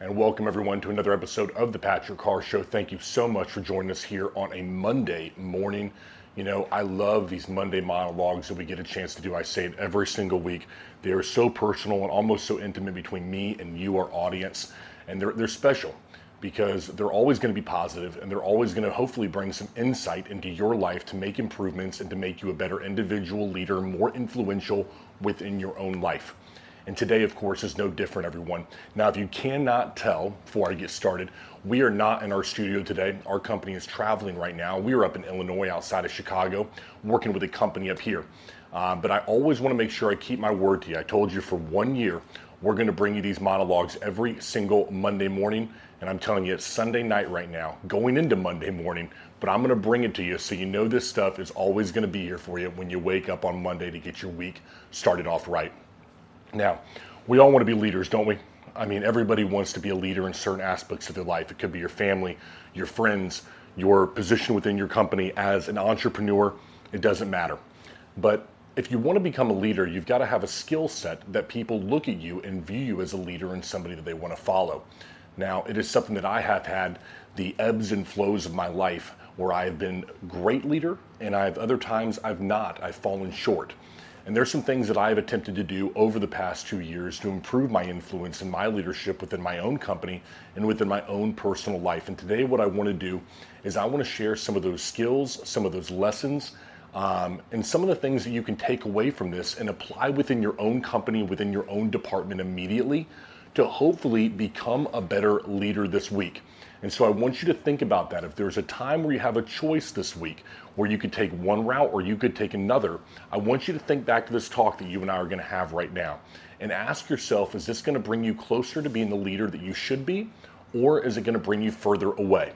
and welcome everyone to another episode of the Patrick Carr Show. Thank you so much for joining us here on a Monday morning. You know, I love these Monday monologues that we get a chance to do. I say it every single week. They are so personal and almost so intimate between me and you, our audience, and they're, they're special because they're always going to be positive and they're always going to hopefully bring some insight into your life to make improvements and to make you a better individual leader, more influential within your own life. And today, of course, is no different, everyone. Now, if you cannot tell before I get started, we are not in our studio today. Our company is traveling right now. We are up in Illinois outside of Chicago, working with a company up here. Uh, but I always want to make sure I keep my word to you. I told you for one year, we're going to bring you these monologues every single Monday morning and I'm telling you, it's Sunday night right now, going into Monday morning, but I'm going to bring it to you so you know this stuff is always going to be here for you when you wake up on Monday to get your week started off right. Now, we all want to be leaders, don't we? I mean, everybody wants to be a leader in certain aspects of their life. It could be your family, your friends, your position within your company as an entrepreneur. It doesn't matter. But if you want to become a leader, you've got to have a skill set that people look at you and view you as a leader and somebody that they want to follow. Now, it is something that I have had the ebbs and flows of my life where I have been great leader and I've other times I've not. I've fallen short. And there's some things that I have attempted to do over the past two years to improve my influence and my leadership within my own company and within my own personal life. And today, what I want to do is I want to share some of those skills, some of those lessons, um, and some of the things that you can take away from this and apply within your own company, within your own department immediately to hopefully become a better leader this week. And so I want you to think about that. If there's a time where you have a choice this week where you could take one route or you could take another, I want you to think back to this talk that you and I are going to have right now and ask yourself is this going to bring you closer to being the leader that you should be or is it going to bring you further away?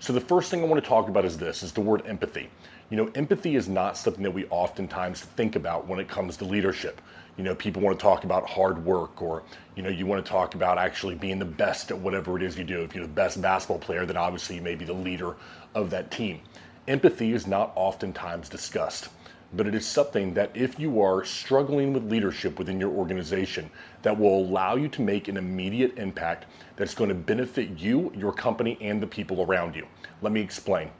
So the first thing I want to talk about is this is the word empathy. You know, empathy is not something that we oftentimes think about when it comes to leadership you know people want to talk about hard work or you know you want to talk about actually being the best at whatever it is you do. If you're the best basketball player then obviously you may be the leader of that team. Empathy is not oftentimes discussed but it is something that if you are struggling with leadership within your organization that will allow you to make an immediate impact that's going to benefit you your company and the people around you. Let me explain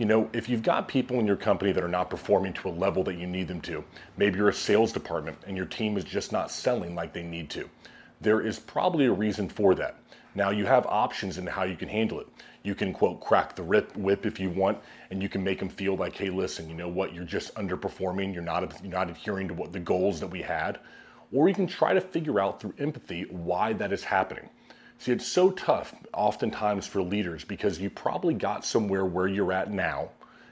you know, if you've got people in your company that are not performing to a level that you need them to, maybe you're a sales department and your team is just not selling like they need to, there is probably a reason for that. Now, you have options in how you can handle it. You can, quote, crack the whip if you want, and you can make them feel like, hey, listen, you know what, you're just underperforming, you're not, you're not adhering to what the goals that we had. Or you can try to figure out through empathy why that is happening. See, it's so tough oftentimes for leaders because you probably got somewhere where you're at now.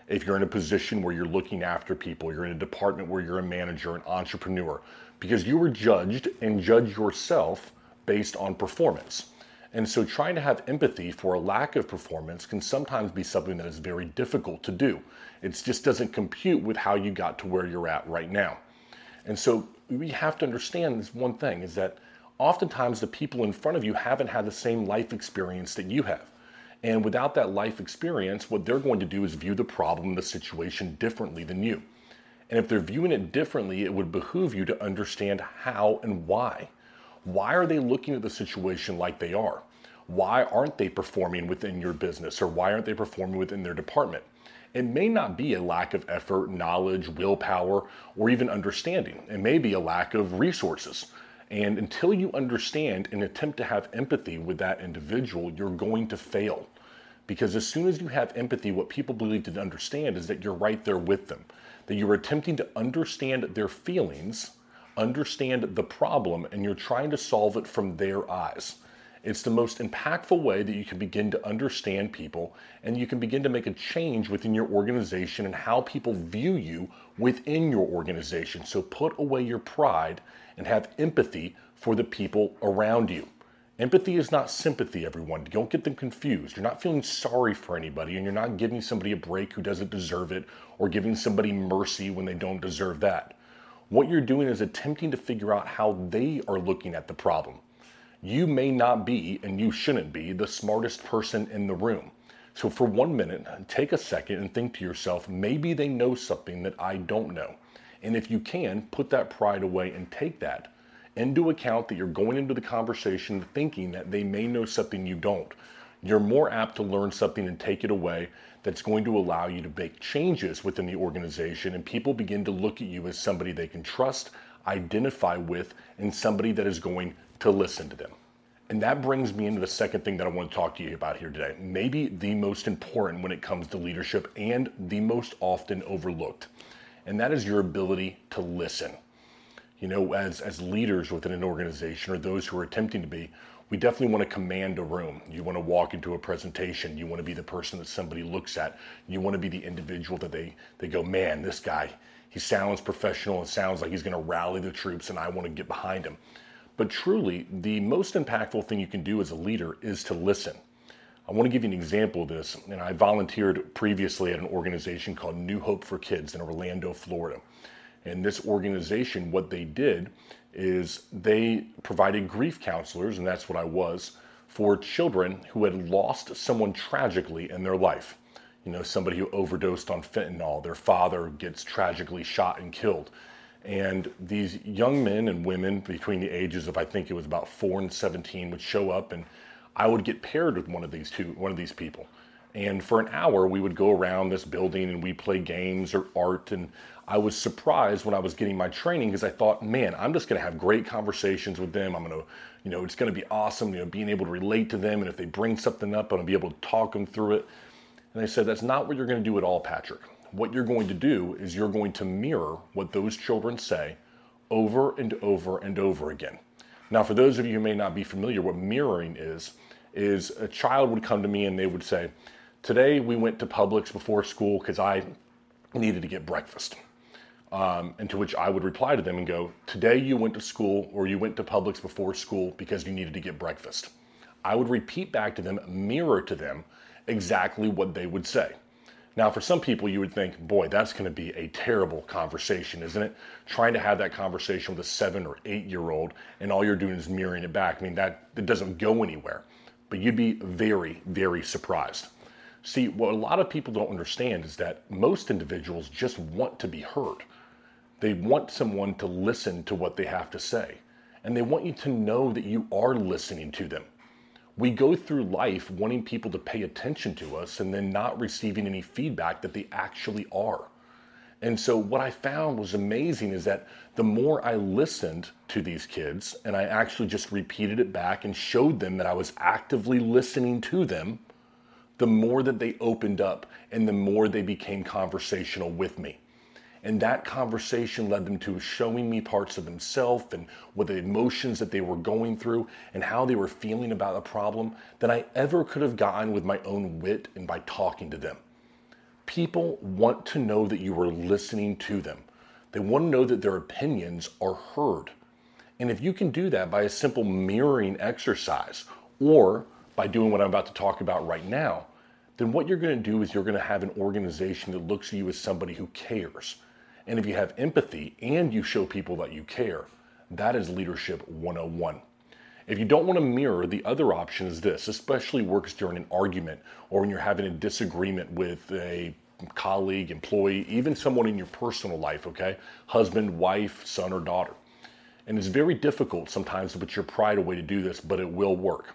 If you're in a position where you're looking after people, you're in a department where you're a manager, an entrepreneur, because you were judged and judge yourself based on performance. And so trying to have empathy for a lack of performance can sometimes be something that is very difficult to do. It just doesn't compute with how you got to where you're at right now. And so we have to understand this one thing is that oftentimes the people in front of you haven't had the same life experience that you have. And without that life experience, what they're going to do is view the problem, the situation differently than you. And if they're viewing it differently, it would behoove you to understand how and why. Why are they looking at the situation like they are? Why aren't they performing within your business or why aren't they performing within their department? It may not be a lack of effort, knowledge, willpower, or even understanding. It may be a lack of resources. And until you understand and attempt to have empathy with that individual, you're going to fail. Because as soon as you have empathy, what people believe to understand is that you're right there with them, that you're attempting to understand their feelings, understand the problem, and you're trying to solve it from their eyes. It's the most impactful way that you can begin to understand people and you can begin to make a change within your organization and how people view you within your organization. So put away your pride and have empathy for the people around you. Empathy is not sympathy, everyone. Don't get them confused. You're not feeling sorry for anybody and you're not giving somebody a break who doesn't deserve it or giving somebody mercy when they don't deserve that. What you're doing is attempting to figure out how they are looking at the problem. You may not be, and you shouldn't be, the smartest person in the room. So, for one minute, take a second and think to yourself maybe they know something that I don't know. And if you can, put that pride away and take that into account that you're going into the conversation thinking that they may know something you don't. You're more apt to learn something and take it away that's going to allow you to make changes within the organization, and people begin to look at you as somebody they can trust, identify with, and somebody that is going to listen to them. And that brings me into the second thing that I want to talk to you about here today. Maybe the most important when it comes to leadership and the most often overlooked. And that is your ability to listen. You know, as, as leaders within an organization or those who are attempting to be, we definitely want to command a room. You want to walk into a presentation. You want to be the person that somebody looks at. You want to be the individual that they, they go, man, this guy, he sounds professional and sounds like he's going to rally the troops and I want to get behind him. But truly, the most impactful thing you can do as a leader is to listen. I want to give you an example of this. And I volunteered previously at an organization called New Hope for Kids in Orlando, Florida. And this organization, what they did is they provided grief counselors, and that's what I was, for children who had lost someone tragically in their life. You know, somebody who overdosed on fentanyl, their father gets tragically shot and killed. And these young men and women between the ages of I think it was about four and 17 would show up and I would get paired with one of these two, one of these people. And for an hour, we would go around this building and we play games or art. And I was surprised when I was getting my training because I thought, man, I'm just going to have great conversations with them. I'm going to, you know, it's going to be awesome, you know, being able to relate to them. And if they bring something up, I'm going to be able to talk them through it. And they said, that's not what you're going to do at all, Patrick. What you're going to do is you're going to mirror what those children say over and over and over again. Now, for those of you who may not be familiar, what mirroring is, is a child would come to me and they would say, Today we went to Publix before school because I needed to get breakfast. Um, and to which I would reply to them and go, Today you went to school or you went to Publix before school because you needed to get breakfast. I would repeat back to them, mirror to them exactly what they would say. Now, for some people, you would think, boy, that's going to be a terrible conversation, isn't it? Trying to have that conversation with a seven or eight year old, and all you're doing is mirroring it back. I mean, that it doesn't go anywhere. But you'd be very, very surprised. See, what a lot of people don't understand is that most individuals just want to be heard. They want someone to listen to what they have to say. And they want you to know that you are listening to them. We go through life wanting people to pay attention to us and then not receiving any feedback that they actually are. And so, what I found was amazing is that the more I listened to these kids and I actually just repeated it back and showed them that I was actively listening to them, the more that they opened up and the more they became conversational with me. And that conversation led them to showing me parts of themselves and what the emotions that they were going through and how they were feeling about a problem than I ever could have gotten with my own wit and by talking to them. People want to know that you are listening to them. They want to know that their opinions are heard. And if you can do that by a simple mirroring exercise or by doing what I'm about to talk about right now, then what you're going to do is you're going to have an organization that looks at you as somebody who cares. And if you have empathy and you show people that you care, that is leadership 101. If you don't want to mirror, the other option is this, especially works during an argument or when you're having a disagreement with a colleague, employee, even someone in your personal life, okay? Husband, wife, son, or daughter. And it's very difficult sometimes to put your pride away to do this, but it will work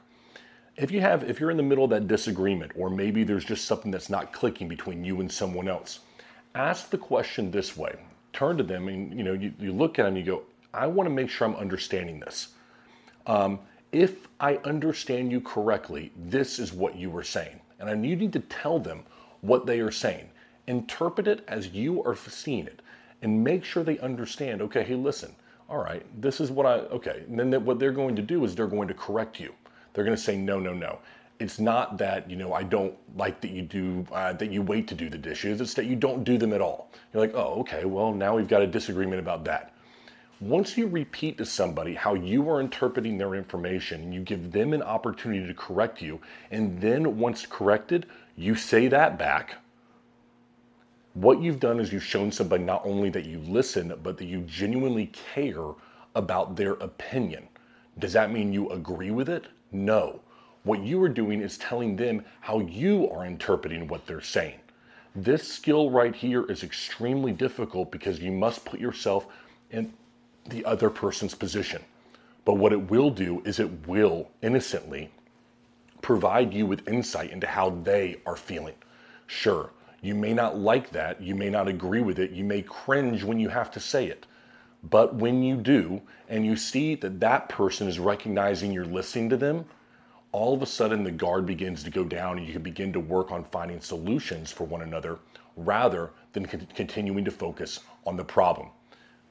if you have if you're in the middle of that disagreement or maybe there's just something that's not clicking between you and someone else ask the question this way turn to them and you know you, you look at them and you go i want to make sure i'm understanding this. Um, if i understand you correctly this is what you were saying. And I, you need to tell them what they are saying. Interpret it as you are seeing it. And make sure they understand okay hey listen all right this is what i okay. And then what they're going to do is they're going to correct you. They're going to say no, no, no. It's not that you know I don't like that you do uh, that you wait to do the dishes. It's that you don't do them at all. You're like, oh, okay. Well, now we've got a disagreement about that. Once you repeat to somebody how you are interpreting their information, you give them an opportunity to correct you, and then once corrected, you say that back. What you've done is you've shown somebody not only that you listen, but that you genuinely care about their opinion. Does that mean you agree with it? No. What you are doing is telling them how you are interpreting what they're saying. This skill right here is extremely difficult because you must put yourself in the other person's position. But what it will do is it will innocently provide you with insight into how they are feeling. Sure, you may not like that, you may not agree with it, you may cringe when you have to say it. But when you do, and you see that that person is recognizing you're listening to them, all of a sudden the guard begins to go down and you can begin to work on finding solutions for one another rather than con- continuing to focus on the problem.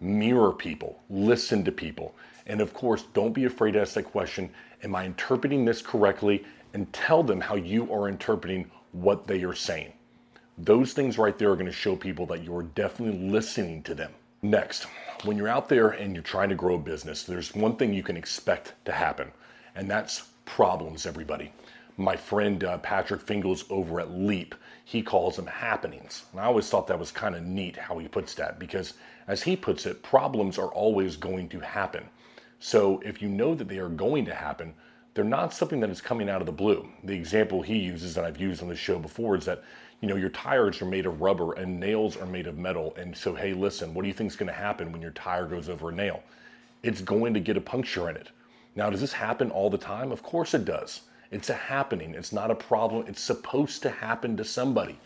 Mirror people, listen to people, and of course, don't be afraid to ask that question Am I interpreting this correctly? And tell them how you are interpreting what they are saying. Those things right there are going to show people that you're definitely listening to them. Next, when you're out there and you're trying to grow a business, there's one thing you can expect to happen, and that's problems, everybody. My friend uh, Patrick Fingles over at Leap, he calls them happenings. And I always thought that was kind of neat how he puts that because, as he puts it, problems are always going to happen. So if you know that they are going to happen, they're not something that is coming out of the blue. The example he uses that I've used on the show before is that you know your tires are made of rubber and nails are made of metal. And so hey, listen, what do you think is going to happen when your tire goes over a nail? It's going to get a puncture in it. Now, does this happen all the time? Of course it does. It's a happening. It's not a problem. It's supposed to happen to somebody.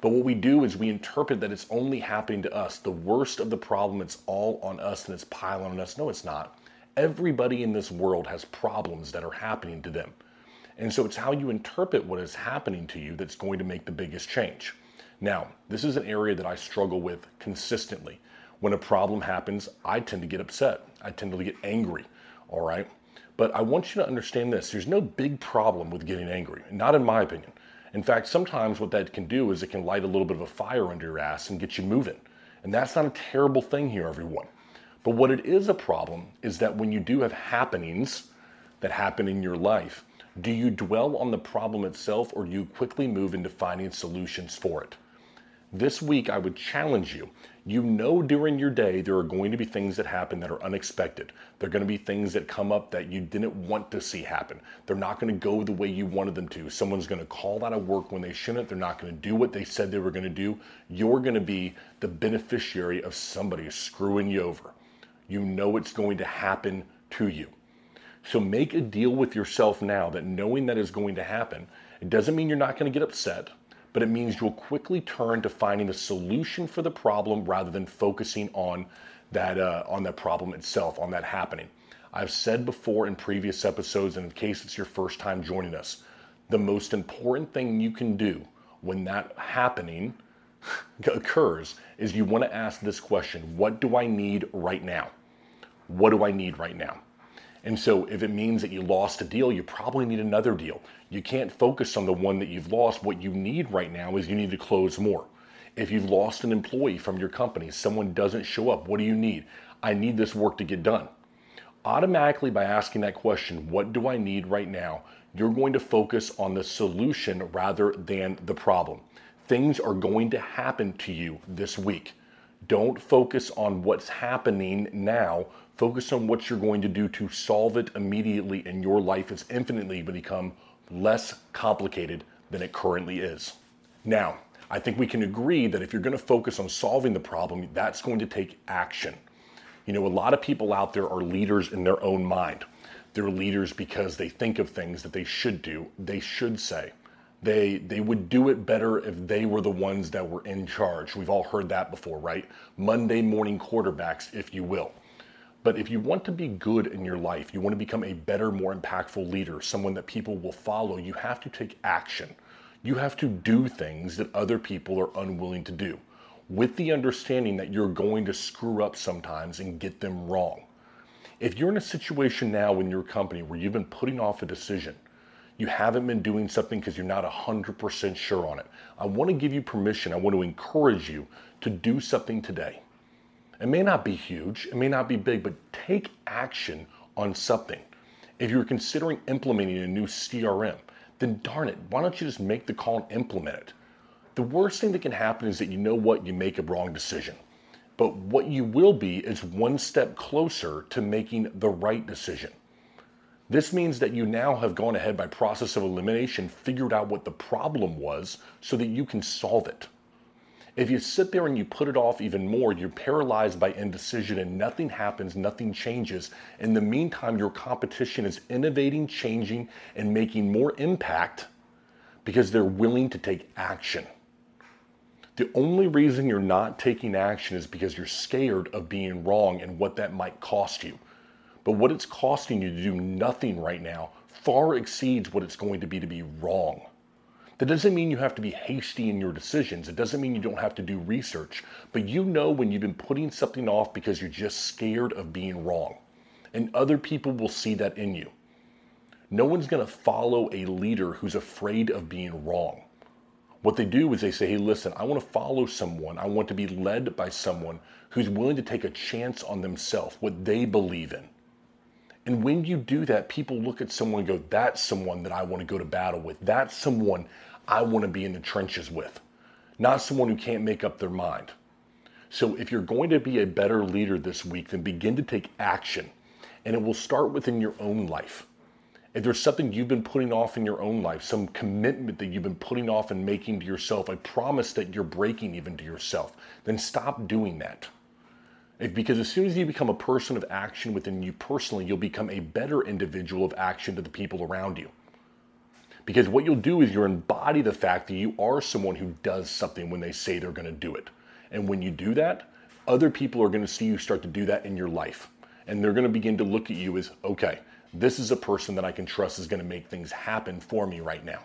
But what we do is we interpret that it's only happening to us. The worst of the problem, it's all on us and it's piling on us. No, it's not. Everybody in this world has problems that are happening to them. And so it's how you interpret what is happening to you that's going to make the biggest change. Now, this is an area that I struggle with consistently. When a problem happens, I tend to get upset. I tend to get angry all right? But I want you to understand this there's no big problem with getting angry, not in my opinion. In fact, sometimes what that can do is it can light a little bit of a fire under your ass and get you moving. And that's not a terrible thing here, everyone. But what it is a problem is that when you do have happenings that happen in your life, do you dwell on the problem itself or do you quickly move into finding solutions for it? This week, I would challenge you. You know, during your day, there are going to be things that happen that are unexpected. There are going to be things that come up that you didn't want to see happen. They're not going to go the way you wanted them to. Someone's going to call out of work when they shouldn't. They're not going to do what they said they were going to do. You're going to be the beneficiary of somebody screwing you over. You know it's going to happen to you. So make a deal with yourself now that knowing that is going to happen, it doesn't mean you're not going to get upset but it means you'll quickly turn to finding a solution for the problem rather than focusing on that uh, on that problem itself, on that happening. I've said before in previous episodes, and in case it's your first time joining us, the most important thing you can do when that happening occurs is you want to ask this question What do I need right now? What do I need right now? And so if it means that you lost a deal, you probably need another deal. You can't focus on the one that you've lost. What you need right now is you need to close more. If you've lost an employee from your company, someone doesn't show up, what do you need? I need this work to get done. Automatically, by asking that question, what do I need right now? You're going to focus on the solution rather than the problem. Things are going to happen to you this week. Don't focus on what's happening now. Focus on what you're going to do to solve it immediately, and your life is infinitely become less complicated than it currently is. Now, I think we can agree that if you're going to focus on solving the problem, that's going to take action. You know, a lot of people out there are leaders in their own mind. They're leaders because they think of things that they should do, they should say. They, they would do it better if they were the ones that were in charge. We've all heard that before, right? Monday morning quarterbacks, if you will. But if you want to be good in your life, you want to become a better, more impactful leader, someone that people will follow, you have to take action. You have to do things that other people are unwilling to do with the understanding that you're going to screw up sometimes and get them wrong. If you're in a situation now in your company where you've been putting off a decision, you haven't been doing something because you're not 100% sure on it. I want to give you permission. I want to encourage you to do something today. It may not be huge, it may not be big, but take action on something. If you're considering implementing a new CRM, then darn it, why don't you just make the call and implement it? The worst thing that can happen is that you know what, you make a wrong decision. But what you will be is one step closer to making the right decision. This means that you now have gone ahead by process of elimination, figured out what the problem was so that you can solve it. If you sit there and you put it off even more, you're paralyzed by indecision and nothing happens, nothing changes. In the meantime, your competition is innovating, changing, and making more impact because they're willing to take action. The only reason you're not taking action is because you're scared of being wrong and what that might cost you. But what it's costing you to do nothing right now far exceeds what it's going to be to be wrong. That doesn't mean you have to be hasty in your decisions. It doesn't mean you don't have to do research. But you know when you've been putting something off because you're just scared of being wrong. And other people will see that in you. No one's going to follow a leader who's afraid of being wrong. What they do is they say, hey, listen, I want to follow someone. I want to be led by someone who's willing to take a chance on themselves, what they believe in. And when you do that, people look at someone and go, that's someone that I want to go to battle with. That's someone I want to be in the trenches with, not someone who can't make up their mind. So if you're going to be a better leader this week, then begin to take action. And it will start within your own life. If there's something you've been putting off in your own life, some commitment that you've been putting off and making to yourself, I promise that you're breaking even to yourself, then stop doing that. If, because as soon as you become a person of action within you personally, you'll become a better individual of action to the people around you. Because what you'll do is you'll embody the fact that you are someone who does something when they say they're going to do it. And when you do that, other people are going to see you start to do that in your life. And they're going to begin to look at you as, okay, this is a person that I can trust is going to make things happen for me right now.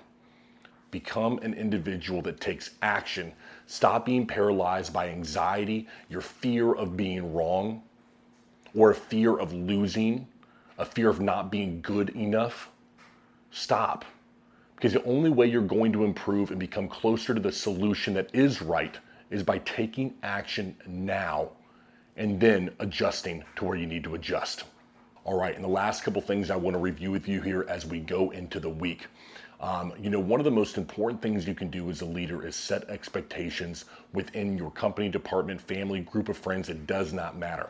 Become an individual that takes action. Stop being paralyzed by anxiety, your fear of being wrong, or a fear of losing, a fear of not being good enough. Stop. Because the only way you're going to improve and become closer to the solution that is right is by taking action now and then adjusting to where you need to adjust. All right, and the last couple things I want to review with you here as we go into the week. Um, you know, one of the most important things you can do as a leader is set expectations within your company, department, family, group of friends. It does not matter.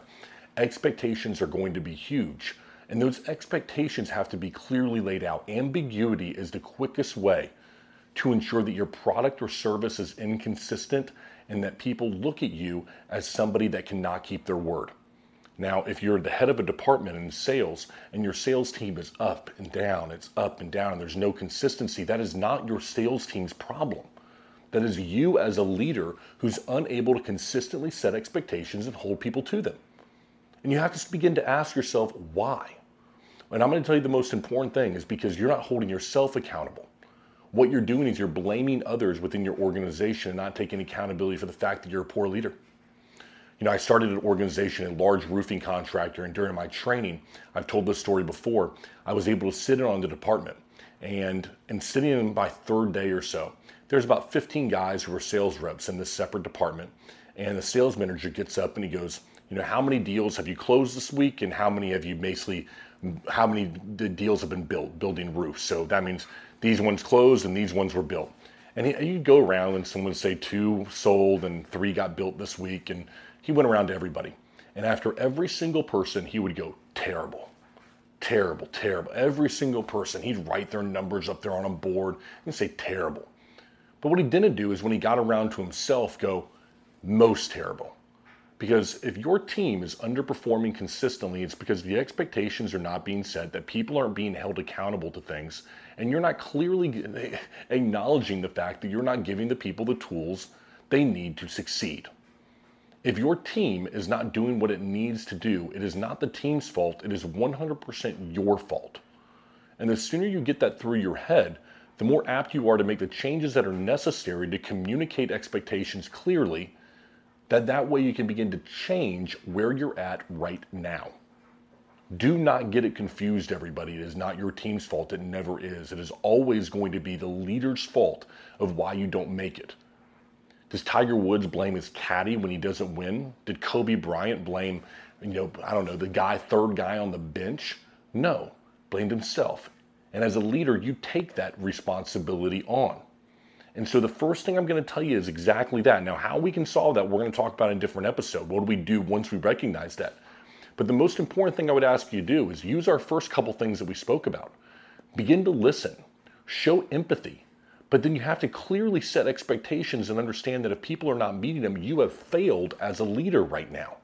Expectations are going to be huge, and those expectations have to be clearly laid out. Ambiguity is the quickest way to ensure that your product or service is inconsistent and that people look at you as somebody that cannot keep their word. Now, if you're the head of a department in sales and your sales team is up and down, it's up and down, and there's no consistency, that is not your sales team's problem. That is you as a leader who's unable to consistently set expectations and hold people to them. And you have to begin to ask yourself why. And I'm going to tell you the most important thing is because you're not holding yourself accountable. What you're doing is you're blaming others within your organization and not taking accountability for the fact that you're a poor leader. You know, I started an organization, a large roofing contractor, and during my training, I've told this story before, I was able to sit in on the department. And, and sitting in my third day or so, there's about 15 guys who are sales reps in this separate department. And the sales manager gets up and he goes, you know, how many deals have you closed this week and how many have you basically, how many deals have been built, building roofs? So that means these ones closed and these ones were built. And he you go around and someone would say two sold and three got built this week. And he went around to everybody. And after every single person, he would go, terrible, terrible, terrible. Every single person, he'd write their numbers up there on a board and say terrible. But what he didn't do is when he got around to himself, go, most terrible. Because if your team is underperforming consistently, it's because the expectations are not being set, that people aren't being held accountable to things, and you're not clearly acknowledging the fact that you're not giving the people the tools they need to succeed. If your team is not doing what it needs to do, it is not the team's fault, it is 100% your fault. And the sooner you get that through your head, the more apt you are to make the changes that are necessary to communicate expectations clearly, that that way you can begin to change where you're at right now. Do not get it confused, everybody. It is not your team's fault. It never is. It is always going to be the leader's fault of why you don't make it. Does Tiger Woods blame his caddy when he doesn't win? Did Kobe Bryant blame, you know, I don't know, the guy, third guy on the bench? No, blamed himself. And as a leader, you take that responsibility on. And so the first thing I'm going to tell you is exactly that. Now, how we can solve that, we're going to talk about in a different episode. What do we do once we recognize that? But the most important thing I would ask you to do is use our first couple things that we spoke about. Begin to listen, show empathy, But then you have to clearly set expectations and understand that if people are not meeting them, you have failed as a leader right now.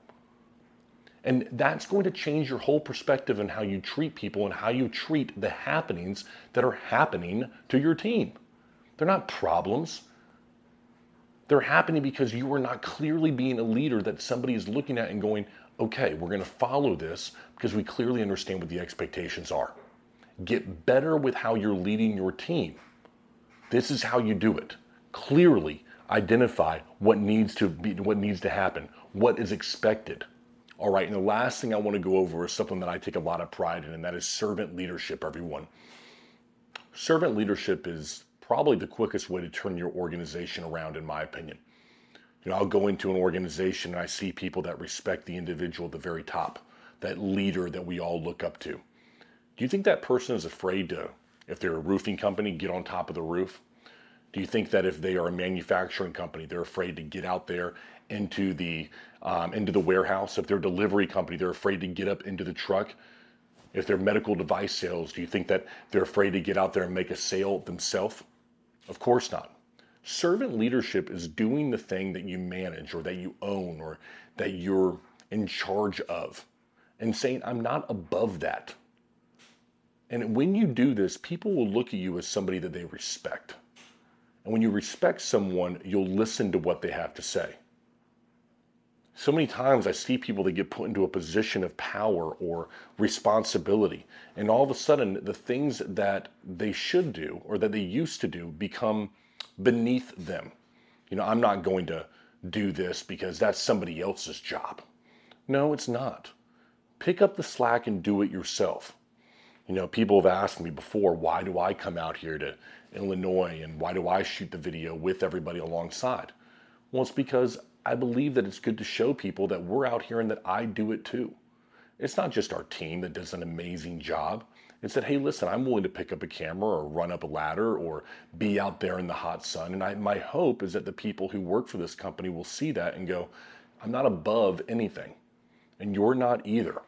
And that's going to change your whole perspective on how you treat people and how you treat the happenings that are happening to your team. They're not problems. They're happening because you are not clearly being a leader that somebody is looking at and going, okay, we're going to follow this because we clearly understand what the expectations are. Get better with how you're leading your team. This is how you do it. Clearly identify what needs to be what needs to happen, what is expected. All right, and the last thing I want to go over is something that I take a lot of pride in, and that is servant leadership, everyone. Servant leadership is probably the quickest way to turn your organization around, in my opinion. You know, I'll go into an organization and I see people that respect the individual at the very top, that leader that we all look up to. Do you think that person is afraid to, if they're a roofing company, get on top of the roof? Do you think that if they are a manufacturing company, they're afraid to get out there into the um, into the warehouse? If they're a delivery company, they're afraid to get up into the truck. If they're medical device sales, do you think that they're afraid to get out there and make a sale themselves? Of course not. Servant leadership is doing the thing that you manage or that you own or that you're in charge of and saying, I'm not above that. And when you do this, people will look at you as somebody that they respect. And when you respect someone, you'll listen to what they have to say. So many times I see people that get put into a position of power or responsibility, and all of a sudden the things that they should do or that they used to do become beneath them. You know, I'm not going to do this because that's somebody else's job. No, it's not. Pick up the slack and do it yourself. You know, people have asked me before, why do I come out here to Illinois and why do I shoot the video with everybody alongside? Well, it's because I believe that it's good to show people that we're out here and that I do it too. It's not just our team that does an amazing job. It's that, hey, listen, I'm willing to pick up a camera or run up a ladder or be out there in the hot sun. And I, my hope is that the people who work for this company will see that and go, I'm not above anything. And you're not either.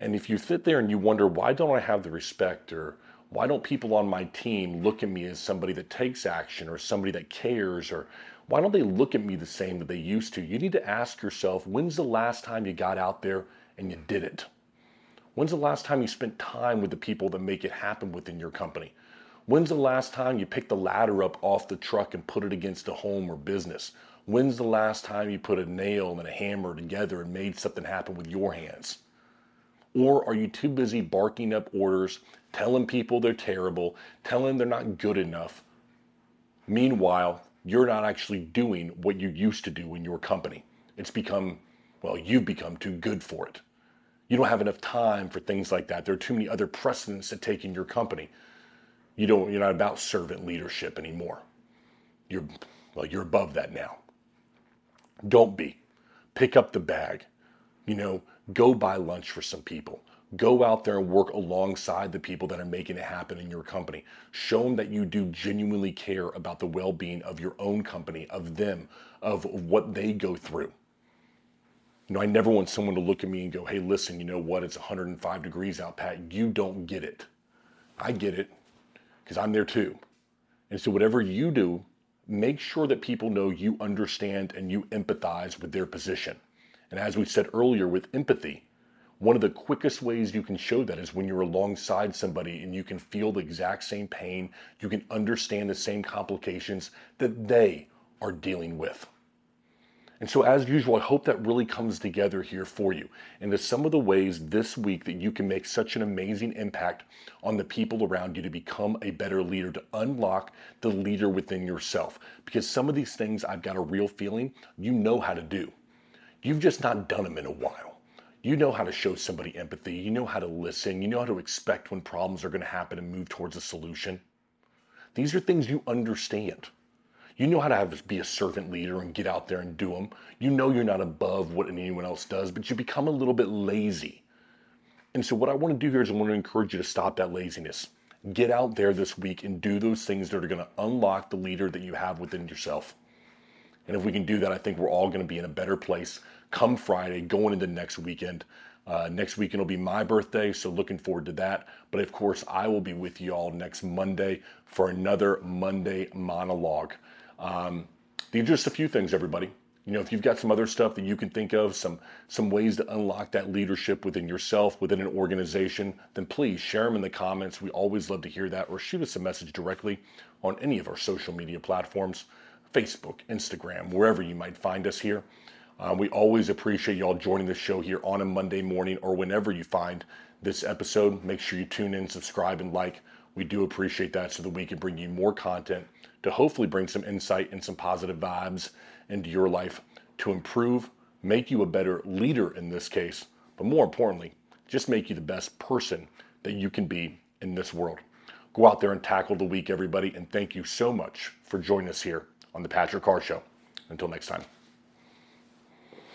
And if you sit there and you wonder, why don't I have the respect or why don't people on my team look at me as somebody that takes action or somebody that cares or why don't they look at me the same that they used to? You need to ask yourself when's the last time you got out there and you did it? When's the last time you spent time with the people that make it happen within your company? When's the last time you picked the ladder up off the truck and put it against a home or business? When's the last time you put a nail and a hammer together and made something happen with your hands? Or are you too busy barking up orders, telling people they're terrible, telling them they're not good enough? Meanwhile, you're not actually doing what you used to do in your company. It's become, well, you've become too good for it. You don't have enough time for things like that. There are too many other precedents to take in your company. You don't, you're not about servant leadership anymore. You're, well, you're above that now. Don't be. Pick up the bag. You know, go buy lunch for some people. Go out there and work alongside the people that are making it happen in your company. Show them that you do genuinely care about the well being of your own company, of them, of what they go through. You know, I never want someone to look at me and go, hey, listen, you know what? It's 105 degrees out, Pat. You don't get it. I get it because I'm there too. And so, whatever you do, make sure that people know you understand and you empathize with their position. And as we said earlier with empathy, one of the quickest ways you can show that is when you're alongside somebody and you can feel the exact same pain, you can understand the same complications that they are dealing with. And so, as usual, I hope that really comes together here for you into some of the ways this week that you can make such an amazing impact on the people around you to become a better leader, to unlock the leader within yourself. Because some of these things I've got a real feeling you know how to do. You've just not done them in a while. You know how to show somebody empathy. You know how to listen. You know how to expect when problems are going to happen and move towards a solution. These are things you understand. You know how to have, be a servant leader and get out there and do them. You know you're not above what anyone else does, but you become a little bit lazy. And so, what I want to do here is I want to encourage you to stop that laziness. Get out there this week and do those things that are going to unlock the leader that you have within yourself. And if we can do that, I think we're all going to be in a better place come Friday, going into next weekend. Uh, next weekend will be my birthday, so looking forward to that. But of course, I will be with you all next Monday for another Monday monologue. Um, these are just a few things, everybody. You know, if you've got some other stuff that you can think of, some some ways to unlock that leadership within yourself, within an organization, then please share them in the comments. We always love to hear that, or shoot us a message directly on any of our social media platforms, Facebook, Instagram, wherever you might find us here. Uh, we always appreciate y'all joining the show here on a Monday morning or whenever you find this episode. Make sure you tune in, subscribe, and like. We do appreciate that so that we can bring you more content to hopefully bring some insight and some positive vibes into your life to improve, make you a better leader in this case, but more importantly, just make you the best person that you can be in this world. Go out there and tackle the week, everybody, and thank you so much for joining us here on the Patrick Carr Show. Until next time.